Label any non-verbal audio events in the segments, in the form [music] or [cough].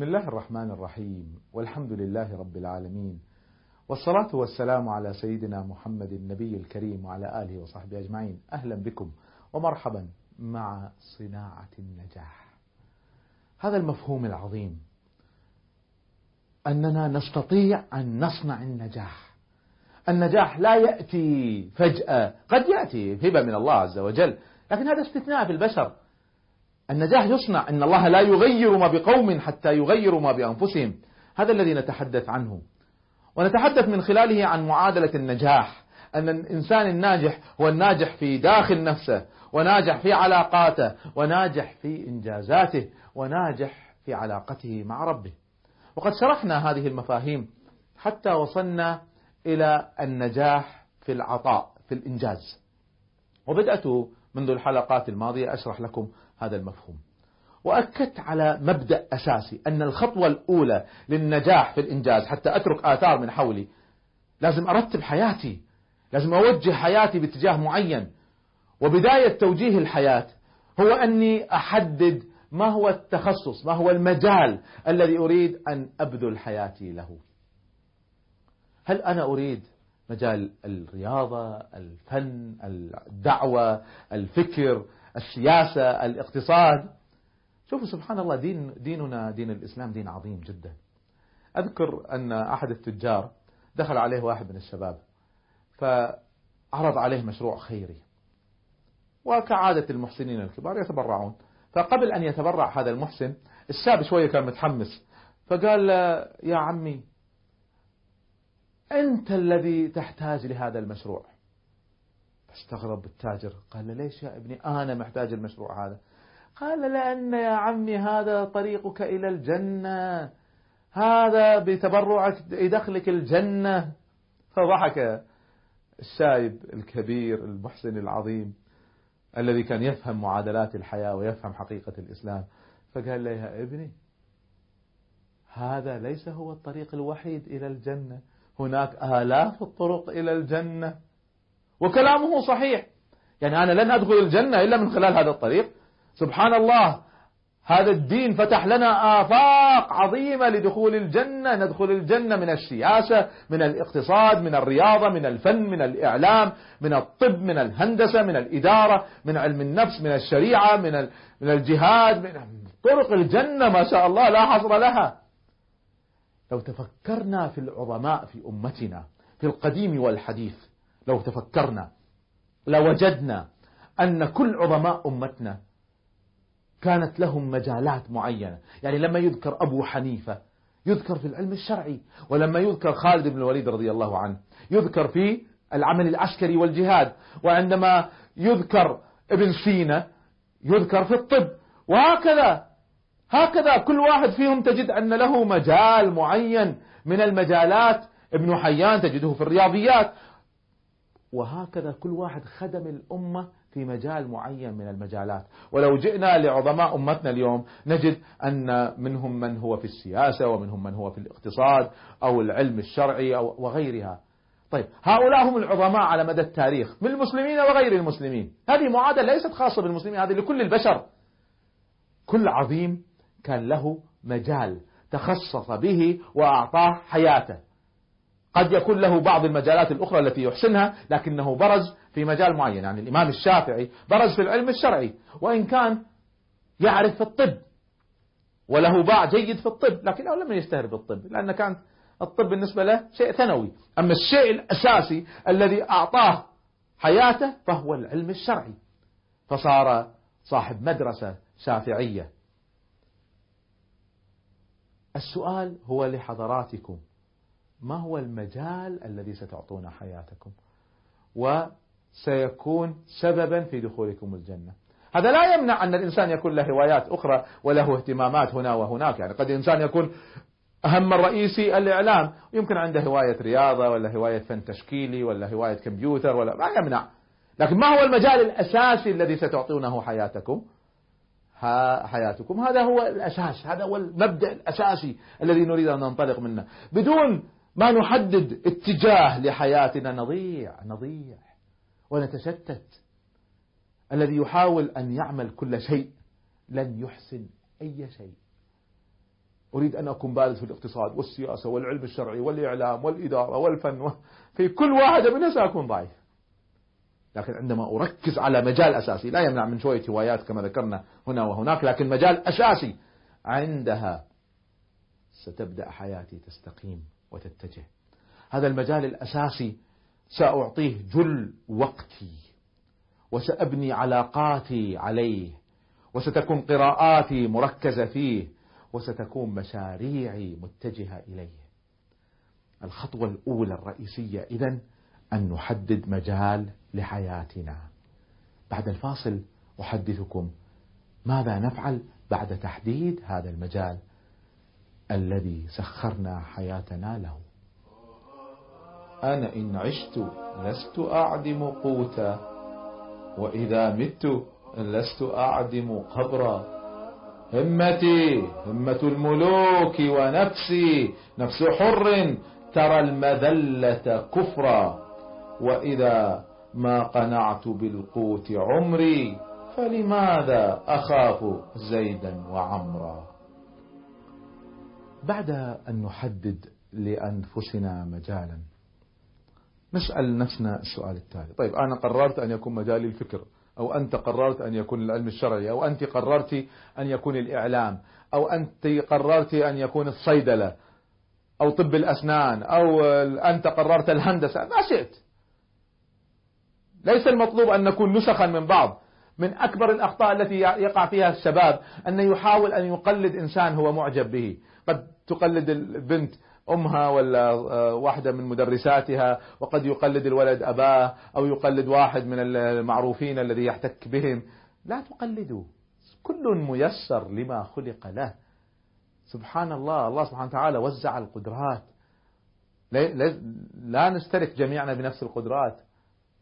بسم الله الرحمن الرحيم. والحمد لله رب العالمين. والصلاة والسلام على سيدنا محمد النبي الكريم وعلى آله وصحبه أجمعين. أهلا بكم ومرحبا مع صناعة النجاح. هذا المفهوم العظيم. أننا نستطيع أن نصنع النجاح. النجاح لا يأتي فجأة. قد يأتي هبة من الله عز وجل. لكن هذا استثناء في البشر. النجاح يصنع إن الله لا يغير ما بقوم حتى يغيروا ما بأنفسهم. هذا الذي نتحدث عنه. ونتحدث من خلاله عن معادلة النجاح. أن الإنسان الناجح هو الناجح في داخل نفسه وناجح في علاقاته وناجح في إنجازاته وناجح في علاقته مع ربه. وقد شرحنا هذه المفاهيم حتى وصلنا إلى النجاح في العطاء في الإنجاز. وبدأت منذ الحلقات الماضية أشرح لكم هذا المفهوم. وأكدت على مبدأ أساسي أن الخطوة الأولى للنجاح في الإنجاز حتى أترك آثار من حولي لازم أرتب حياتي لازم أوجه حياتي باتجاه معين. وبداية توجيه الحياة هو أني أحدد ما هو التخصص ما هو المجال الذي أريد أن أبذل حياتي له. هل أنا أريد مجال الرياضة الفن الدعوة الفكر السياسة الاقتصاد. شوفوا سبحان الله دين ديننا دين الإسلام دين عظيم جدا. أذكر أن أحد التجار دخل عليه واحد من الشباب فعرض عليه مشروع خيري. وكعادة المحسنين الكبار يتبرعون. فقبل أن يتبرع هذا المحسن الشاب شوية كان متحمس. فقال يا عمي أنت الذي تحتاج لهذا المشروع. فاستغرب التاجر. قال له ليش يا ابني؟ أنا محتاج المشروع هذا. قال لأن يا عمي هذا طريقك إلى الجنة. هذا بتبرعك يدخلك الجنة. فضحك الشايب الكبير المحسن العظيم الذي كان يفهم معادلات الحياة ويفهم حقيقة الإسلام. فقال له يا ابني هذا ليس هو الطريق الوحيد إلى الجنة. هناك آلاف الطرق إلى الجنة. وكلامه صحيح. يعني أنا لن أدخل الجنة إلا من خلال هذا الطريق. سبحان الله هذا الدين فتح لنا آفاق عظيمة لدخول الجنة. ندخل الجنة من السياسة من الاقتصاد من الرياضة من الفن من الإعلام من الطب من الهندسة من الإدارة من علم النفس من الشريعة من من الجهاد من طرق الجنة ما شاء الله لا حصر لها. لو تفكرنا في العظماء في أمتنا في القديم والحديث لو تفكرنا لوجدنا أن كل عظماء أمتنا كانت لهم مجالات معينة. يعني لما يذكر أبو حنيفة يذكر في العلم الشرعي ولما يذكر خالد بن الوليد رضي الله عنه يذكر في العمل العسكري والجهاد وعندما يذكر ابن سينا يذكر في الطب وهكذا هكذا كل واحد فيهم تجد أن له مجال معين من المجالات. ابن حيان تجده في الرياضيات وهكذا كل واحد خدم الأمة في مجال معين من المجالات. ولو جئنا لعظماء أمتنا اليوم نجد أن منهم من هو في السياسة ومنهم من هو في الاقتصاد أو العلم الشرعي أو وغيرها. طيب هؤلاء هم العظماء على مدى التاريخ من المسلمين وغير المسلمين. هذه معادلة ليست خاصة بالمسلمين هذه لكل البشر. كل عظيم كان له مجال تخصص به وأعطاه حياته. قد يكون له بعض المجالات الأخرى التي يحسنها لكنه برز في مجال معين. يعني الإمام الشافعي برز في العلم الشرعي. وإن كان يعرف في الطب وله باع جيد في الطب لكنه لم يشتهر بالطب لأن كان الطب بالنسبة له شيء ثانوي. أما الشيء الأساسي الذي أعطاه حياته فهو العلم الشرعي. فصار صاحب مدرسة شافعية. السؤال هو لحضراتكم. ما هو المجال الذي ستعطون حياتكم؟ وسيكون سببا في دخولكم الجنة. هذا لا يمنع أن الإنسان يكون له هوايات أخرى وله اهتمامات هنا وهناك. يعني قد الإنسان يكون أهم الرئيسي الإعلام. يمكن عنده هواية رياضة ولا هواية فن تشكيلي ولا هواية كمبيوتر ولا ما يمنع. لكن ما هو المجال الأساسي الذي ستعطونه حياتكم؟ حياتكم. هذا هو الأساس. هذا هو المبدأ الأساسي الذي نريد أن ننطلق منه. بدون ما نحدد اتجاه لحياتنا نضيع نضيع ونتشتت. الذي يحاول أن يعمل كل شيء لن يحسن أي شيء. أريد أن أكون بارز في الاقتصاد والسياسة والعلم الشرعي والإعلام والإدارة والفن في كل واحدة منها سأكون ضعيف. لكن عندما أركز على مجال أساسي لا يمنع من شوية هوايات كما ذكرنا هنا وهناك لكن مجال أساسي عندها ستبدأ حياتي تستقيم. وتتجه. هذا المجال الأساسي سأعطيه جل وقتي وسأبني علاقاتي عليه وستكون قراءاتي مركزة فيه وستكون مشاريعي متجهة إليه. الخطوة الأولى الرئيسية إذا أن نحدد مجال لحياتنا. بعد الفاصل أحدثكم ماذا نفعل بعد تحديد هذا المجال. الذي سخرنا حياتنا له. أنا إن عشت لست أعدم قوتا وإذا مت لست أعدم قبرا. همتي همة الملوك ونفسي نفس حر ترى المذلة كفرا. وإذا ما قنعت بالقوت عمري فلماذا أخاف زيدا وعمرا؟ بعد أن نحدد لأنفسنا مجالا نسأل نفسنا السؤال التالي. طيب أنا قررت أن يكون مجالي الفكر أو أنت قررت أن يكون العلم الشرعي أو أنت قررت أن يكون الإعلام أو أنت قررت أن يكون الصيدلة أو طب الأسنان أو أنت قررت الهندسة. ما شئت ليس المطلوب أن نكون نسخا من بعض. من أكبر الأخطاء التي يقع فيها الشباب أن يحاول أن يقلد إنسان هو معجب به. قد تقلد البنت أمها ولا آه، واحدة من مدرساتها وقد يقلد الولد أباه أو يقلد واحد من المعروفين الذي يحتك بهم. لا تقلدوا. كل ميسر لما خلق له. سبحان الله. الله سبحانه وتعالى وزع القدرات. لا نشترك جميعنا بنفس القدرات.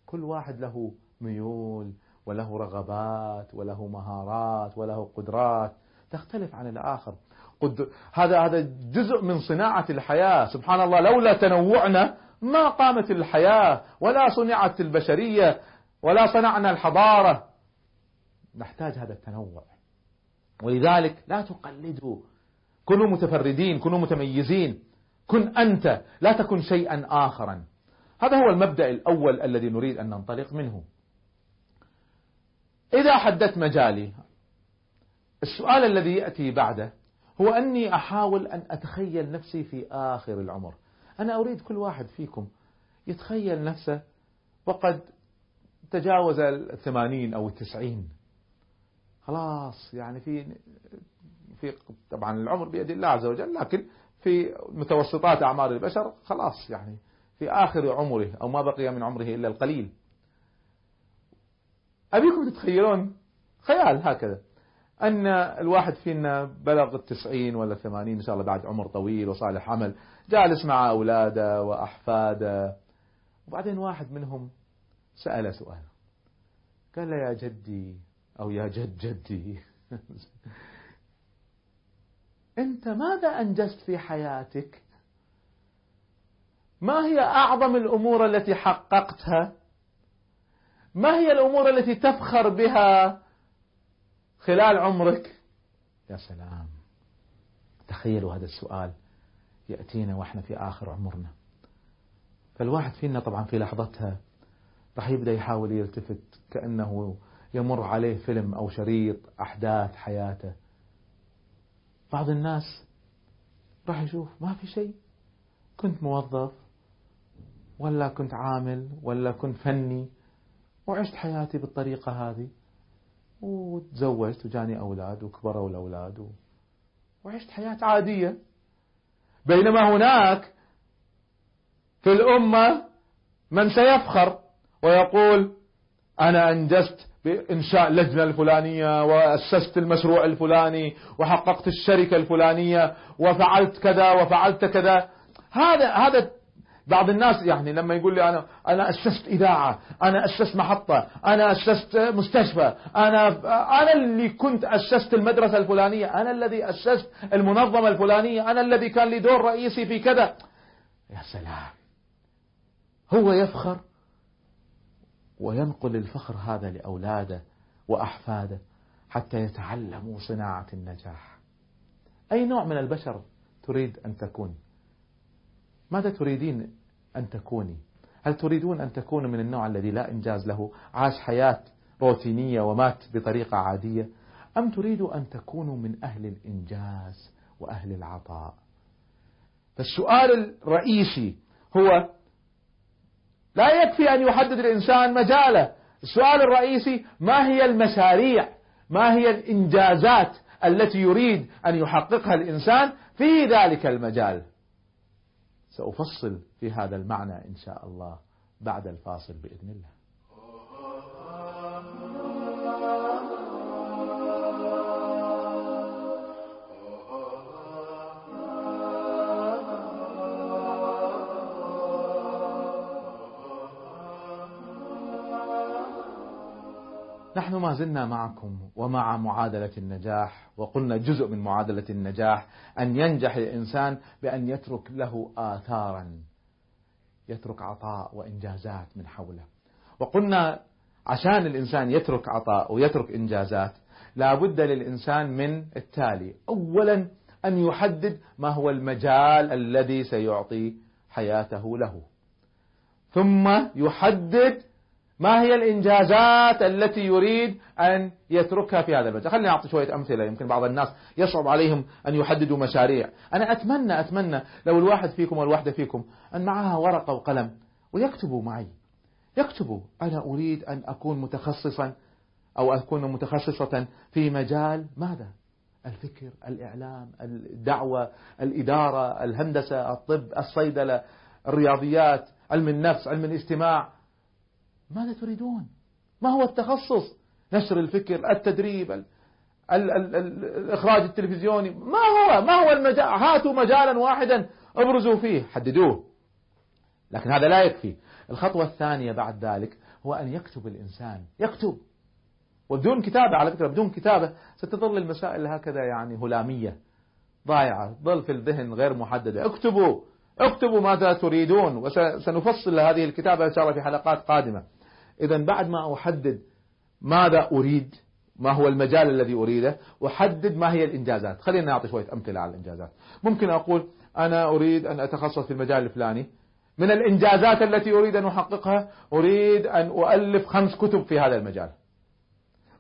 كل واحد له ميول. وله رغبات وله مهارات وله قدرات. تختلف عن الآخر. قد هذا هذا جزء من صناعة الحياة. سبحان الله لولا تنوعنا ما قامت الحياة ولا صنعت البشرية ولا صنعنا الحضارة. نحتاج هذا التنوع. ولذلك لا تقلدوا. كونوا متفردين كونوا متميزين. كن أنت لا تكن شيئا آخرا. هذا هو المبدأ الأول الذي نريد أن ننطلق منه. إذا حددت مجالي السؤال الذي يأتي بعده هو أني أحاول أن أتخيل نفسي في آخر العمر. أنا أريد كل واحد فيكم يتخيل نفسه وقد تجاوز الثمانين أو التسعين. خلاص يعني في في طبعا العمر بيد الله عز وجل لكن في متوسطات أعمار البشر خلاص يعني في آخر عمره أو ما بقي من عمره إلا القليل. أبيكم تتخيلون؟ خيال هكذا. أن الواحد فينا بلغ التسعين ولا الثمانين إن شاء الله بعد عمر طويل وصالح عمل جالس مع أولاده وأحفاده. وبعدين واحد منهم سأل سؤال. قال له يا جدي أو يا جد جدي. [laughs] أنت ماذا أنجزت في حياتك؟ ما هي أعظم الأمور التي حققتها؟ ما هي الأمور التي تفخر بها خلال عمرك؟ يا سلام. تخيلوا هذا السؤال. يأتينا وإحنا في آخر عمرنا. فالواحد فينا طبعا في لحظتها راح يبدأ يحاول يلتفت كأنه يمر عليه فيلم أو شريط أحداث حياته. بعض الناس راح يشوف ما في شيء. كنت موظف ولا كنت عامل ولا كنت فني. وعشت حياتي بالطريقة هذه. وتزوجت وجاني أولاد وكبروا الأولاد و... وعشت حياة عادية. بينما هناك في الأمة من سيفخر ويقول أنا أنجزت بإنشاء اللجنة الفلانية وأسست المشروع الفلاني وحققت الشركة الفلانية وفعلت كذا وفعلت كذا. هذا هذا بعض الناس يعني لما يقول لي أنا أنا أسست إذاعة أنا أسست محطة أنا أسست مستشفى أنا أنا اللي كنت أسست المدرسة الفلانية أنا الذي أسست المنظمة الفلانية أنا الذي كان لي دور رئيسي في كذا. يا سلام. هو يفخر وينقل الفخر هذا لأولاده وأحفاده حتى يتعلموا صناعة النجاح. أي نوع من البشر تريد أن تكون؟ ماذا تريدين أن تكوني؟ هل تريدون أن تكونوا من النوع الذي لا إنجاز له عاش حياة روتينية ومات بطريقة عادية؟ أم تريدوا أن تكونوا من أهل الإنجاز وأهل العطاء؟ فالسؤال الرئيسي هو لا يكفي أن يحدد الإنسان مجاله. السؤال الرئيسي ما هي المشاريع ما هي الإنجازات التي يريد أن يحققها الإنسان في ذلك المجال؟ سأفصل في هذا المعنى إن شاء الله بعد الفاصل بإذن الله. نحن ما زلنا معكم ومع معادلة النجاح وقلنا جزء من معادلة النجاح أن ينجح الإنسان بأن يترك له آثارا يترك عطاء وإنجازات من حوله. وقلنا عشان الإنسان يترك عطاء ويترك إنجازات لا بد للإنسان من التالي. أولا أن يحدد ما هو المجال الذي سيعطي حياته له. ثم يحدد ما هي الإنجازات التي يريد أن يتركها في هذا المجال خليني أعطي شوية أمثلة يمكن بعض الناس يصعب عليهم أن يحددوا مشاريع. أنا أتمنى أتمنى لو الواحد فيكم والواحدة فيكم أن معها ورقة وقلم ويكتبوا معي. يكتبوا أنا أريد أن أكون متخصصا أو أكون متخصصة في مجال ماذا؟ الفكر الإعلام الدعوة الإدارة الهندسة الطب الصيدلة الرياضيات علم النفس علم الاجتماع ماذا تريدون؟ ما هو التخصص؟ نشر الفكر التدريب ال ال ال ال الإخراج التلفزيوني. ما هو؟ ما هو المجال هاتوا مجالا واحدا ابرزوا فيه. حددوه. لكن هذا لا يكفي. الخطوة الثانية بعد ذلك هو أن يكتب الإنسان. يكتب. وبدون كتابة على فكرة بدون كتابة ستظل المسائل هكذا يعني هلامية. ضايعة ظل في الذهن غير محددة اكتبوا. اكتبوا ماذا تريدون. وسنفصل هذه الكتابة إن شاء الله في حلقات قادمة. إذا بعد ما أحدد ماذا أريد ما هو المجال الذي أريده أحدد ما هي الإنجازات. خلينا نعطي شوية أمثلة على الإنجازات. ممكن أقول أنا أريد أن أتخصص في المجال الفلاني. من الإنجازات التي أريد أن أحققها أريد أن أؤلف خمس كتب في هذا المجال.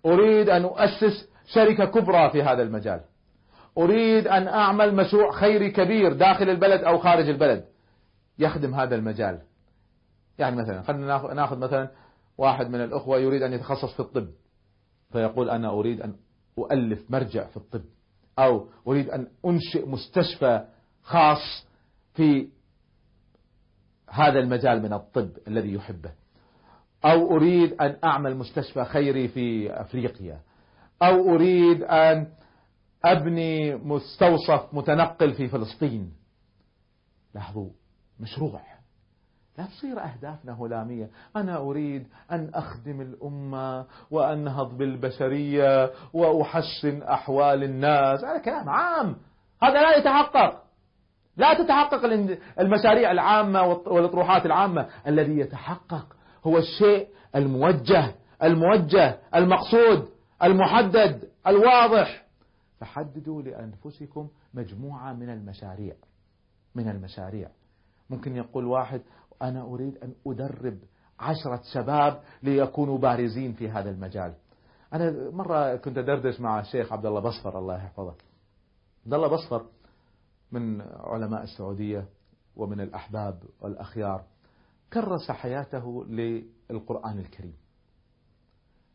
أريد أن أؤسس شركة كبرى في هذا المجال. أريد أن أعمل مشروع خيري كبير داخل البلد أو خارج البلد. يخدم هذا المجال. يعني مثلا خلينا ناخذ مثلا واحد من الأخوة يريد أن يتخصص في الطب. فيقول أنا أريد أن أؤلف مرجع في الطب. أو أريد أن أنشئ مستشفى خاص في هذا المجال من الطب الذي يحبه. أو أريد أن أعمل مستشفى خيري في أفريقيا. أو أريد أن أبني مستوصف متنقل في فلسطين. لاحظوا مشروع. لا تصير أهدافنا هلامية. أنا أريد أن أخدم الأمة وأنهض بالبشرية وأحسن أحوال الناس. هذا كلام عام. هذا لا يتحقق. لا تتحقق المشاريع العامة والأطروحات العامة. الذي يتحقق هو الشيء الموجه الموجه المقصود المحدد الواضح. فحددوا لأنفسكم مجموعة من المشاريع. من المشاريع. ممكن يقول واحد أنا أريد أن أدرب عشرة شباب ليكونوا بارزين في هذا المجال. أنا مرة كنت أدردش مع الشيخ عبد الله بصفر الله يحفظه. عبد الله بصفر من علماء السعودية ومن الأحباب والأخيار كرس حياته للقرآن الكريم.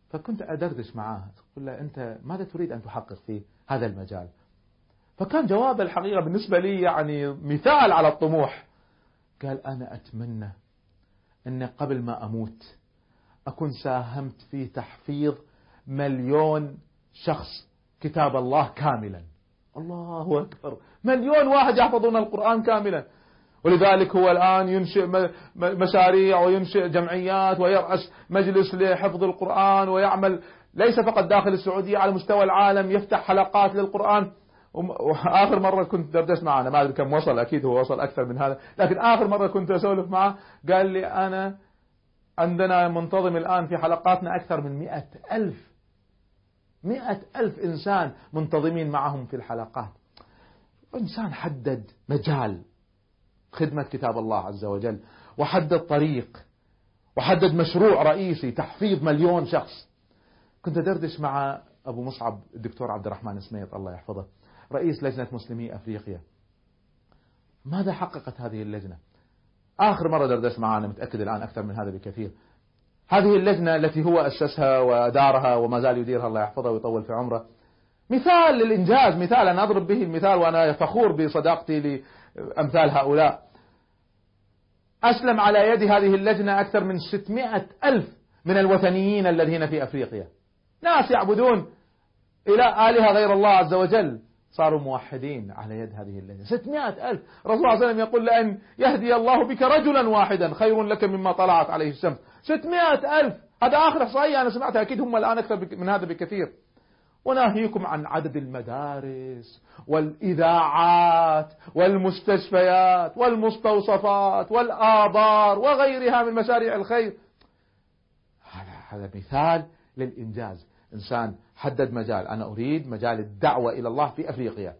فكنت أدردش معاه. أقول له أنت ماذا تريد أن تحقق في هذا المجال؟ فكان جواب الحقيقة بالنسبة لي يعني مثال على الطموح. قال أنا أتمنى أن قبل ما أموت أكون ساهمت في تحفيظ مليون شخص كتاب الله كاملا. الله أكبر. مليون واحد يحفظون القرآن كاملا. ولذلك هو الآن ينشئ مشاريع وينشئ جمعيات ويرأس مجلس لحفظ القرآن ويعمل ليس فقط داخل السعودية على مستوى العالم يفتح حلقات للقرآن. وآخر مرة كنت دردشت معه أنا ما أدري كم وصل أكيد هو وصل أكثر من هذا لكن آخر مرة كنت أسولف معه قال لي أنا عندنا منتظم الآن في حلقاتنا أكثر من مئة ألف مئة ألف إنسان منتظمين معهم في الحلقات. إنسان حدد مجال خدمة كتاب الله عز وجل وحدد طريق وحدد مشروع رئيسي تحفيظ مليون شخص. كنت أدردش مع أبو مصعب الدكتور عبد الرحمن سميط الله يحفظه. رئيس لجنة مسلمي أفريقيا. ماذا حققت هذه اللجنة؟ آخر مرة دردش معه أنا متأكد الآن أكثر من هذا بكثير. هذه اللجنة التي هو أسسها ودارها وما زال يديرها الله يحفظه ويطول في عمره. مثال للإنجاز مثال أنا أضرب به المثال وأنا فخور بصداقتي لأمثال هؤلاء. أسلم على يد هذه اللجنة أكثر من 600 ألف من الوثنيين الذين في أفريقيا. ناس يعبدون إلى آلهة غير الله عز وجل. صاروا موحدين على يد هذه اللجنة 600 ألف. رسول الله صلى الله عليه وسلم يقول لأن يهدي الله بك رجلا واحدا. خير لك مما طلعت عليه الشمس. 600 ألف. هذا آخر إحصائية أنا سمعتها. أكيد هم الآن أكثر من هذا بكثير. وناهيكم عن عدد المدارس والإذاعات والمستشفيات والمستوصفات والآبار وغيرها من مشاريع الخير. هذا مثال للإنجاز. إنسان حدد مجال. أنا أريد مجال الدعوة إلى الله في أفريقيا.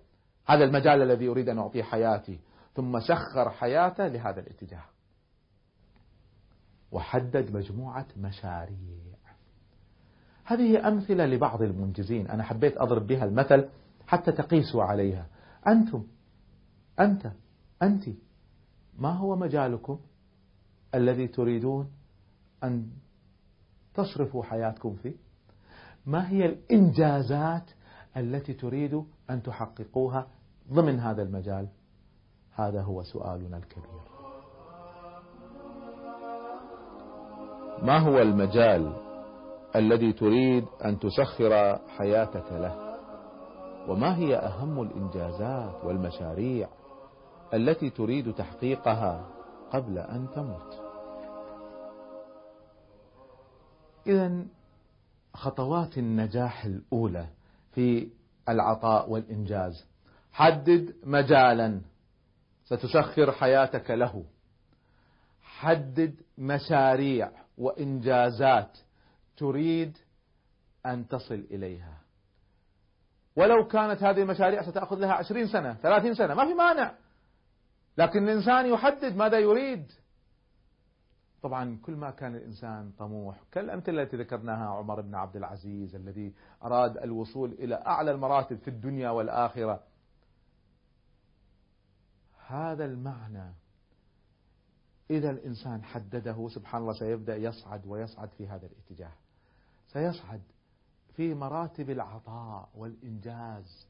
هذا المجال الذي أريد أن أعطيه حياتي. ثم سخر حياته لهذا الاتجاه. وحدد مجموعة مشاريع. هذه أمثلة لبعض المنجزين. أنا حبيت أضرب بها المثل حتى تقيسوا عليها. أنتم أنت أنت ما هو مجالكم الذي تريدون أن تصرفوا حياتكم فيه؟ ما هي الإنجازات التي تريد أن تحققوها ضمن هذا المجال؟ هذا هو سؤالنا الكبير. ما هو المجال الذي تريد أن تسخر حياتك له؟ وما هي أهم الإنجازات والمشاريع التي تريد تحقيقها قبل أن تموت؟ إذا خطوات النجاح الأولى في العطاء والإنجاز. حدد مجالا ستسخر حياتك له. حدد مشاريع وإنجازات تريد أن تصل إليها. ولو كانت هذه المشاريع ستأخذ لها عشرين سنة ثلاثين سنة ما في مانع. لكن الإنسان يحدد ماذا يريد. طبعا كل ما كان الإنسان طموح كالأمثلة التي ذكرناها عمر بن عبد العزيز الذي أراد الوصول إلى أعلى المراتب في الدنيا والآخرة. هذا المعنى إذا الإنسان حدده سبحان الله سيبدأ يصعد ويصعد في هذا الاتجاه. سيصعد في مراتب العطاء والإنجاز.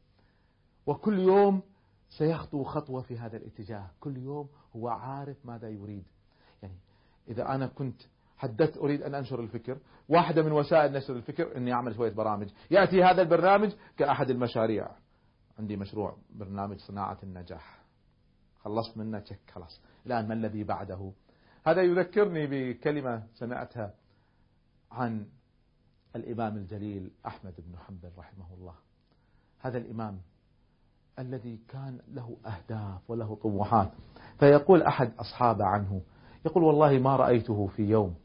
وكل يوم سيخطو خطوة في هذا الاتجاه. كل يوم هو عارف ماذا يريد. إذا أنا كنت حددت أريد أن أنشر الفكر واحدة من وسائل نشر الفكر أني أعمل شوية برامج. يأتي هذا البرنامج كأحد المشاريع. عندي مشروع برنامج صناعة النجاح. خلصت منه تشك خلاص. الآن ما الذي بعده؟ هذا يذكرني بكلمة سمعتها عن الإمام الجليل أحمد بن حنبل رحمه الله. هذا الإمام الذي كان له أهداف وله طموحات. فيقول أحد أصحابه عنه يقول والله ما رأيته في يوم.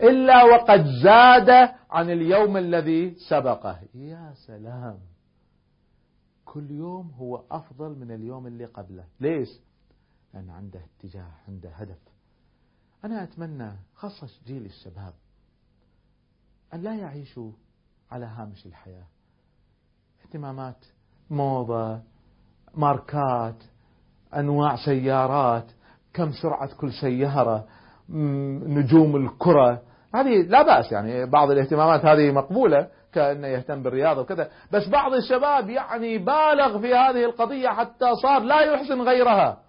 إلا وقد زاد عن اليوم الذي سبقه. يا سلام. كل يوم هو أفضل من اليوم اللي قبله. ليش؟ لأن عنده اتجاه عنده هدف. أنا أتمنى خاصة جيل الشباب أن لا يعيشوا على هامش الحياة. اهتمامات موضة ماركات أنواع سيارات. كم سرعة كل سيارة نجوم الكرة. هذه لا بأس يعني بعض الاهتمامات هذه مقبولة كأنه يهتم بالرياضة وكذا. بس بعض الشباب يعني بالغ في هذه القضية حتى صار لا يحسن غيرها.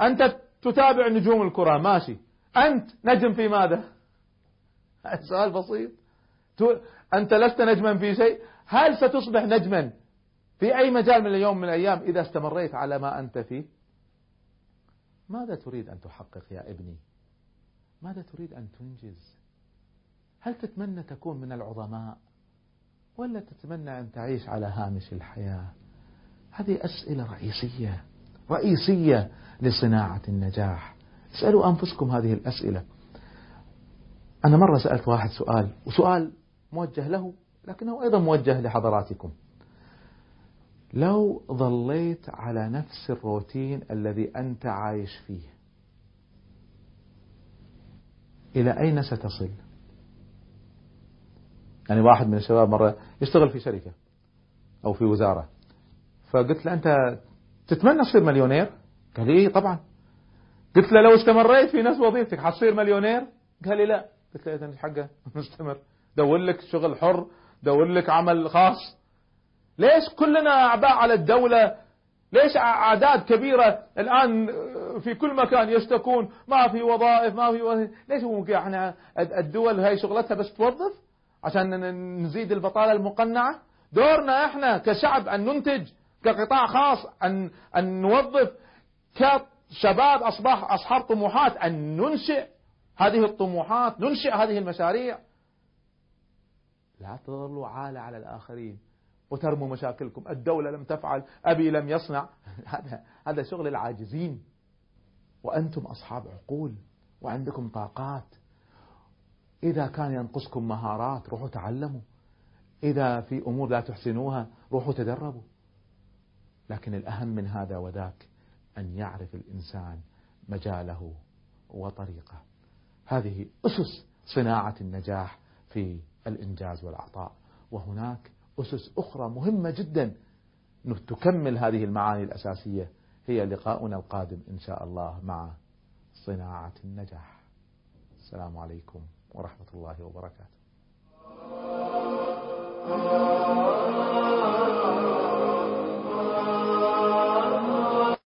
أنت تتابع نجوم الكرة ماشي. أنت نجم في ماذا؟ سؤال بسيط. أنت لست نجما في شيء؟ هل ستصبح نجما في أي مجال من اليوم من الأيام إذا استمريت على ما أنت فيه؟ ماذا تريد أن تحقق يا ابني؟ ماذا تريد أن تنجز؟ هل تتمنى تكون من العظماء؟ ولا تتمنى أن تعيش على هامش الحياة؟ هذه أسئلة رئيسية رئيسية لصناعة النجاح. اسألوا أنفسكم هذه الأسئلة. أنا مرة سألت واحد سؤال وسؤال موجه له لكنه أيضا موجه لحضراتكم. لو ظليت على نفس الروتين الذي أنت عايش فيه إلى أين ستصل؟ يعني واحد من الشباب مرة يشتغل في شركة أو في وزارة فقلت له أنت تتمنى تصير مليونير؟ قال لي إيه طبعا. قلت له لو استمريت في نفس وظيفتك حتصير مليونير؟ قال لي لا. قلت له إذا حقه [laughs] مستمر. دور لك شغل حر دور لك عمل خاص. ليش كلنا أعباء على الدولة؟ ليش أعداد كبيرة الآن في كل مكان يشتكون؟ ما في وظائف ما في وظائف. ليش هو إحنا الدول هاي شغلتها بس توظف عشان نزيد البطالة المقنعة؟ دورنا إحنا كشعب أن ننتج كقطاع خاص أن, أن نوظف كشباب أصبح أصحاب طموحات أن ننشئ هذه الطموحات ننشئ هذه المشاريع. لا تظلوا عالة على الآخرين. وترموا مشاكلكم. الدولة لم تفعل أبي لم يصنع. [laughs] هذا هذا شغل العاجزين. وأنتم أصحاب عقول وعندكم طاقات. إذا كان ينقصكم مهارات روحوا تعلموا. إذا في أمور لا تحسنوها روحوا تدربوا. لكن الأهم من هذا وذاك أن يعرف الإنسان مجاله وطريقه. هذه أسس صناعة النجاح في الإنجاز والعطاء وهناك أسس أخرى مهمة جدا. تكمل هذه المعاني الأساسية. هي لقاؤنا القادم إن شاء الله مع صناعة النجاح. السلام عليكم ورحمة الله وبركاته.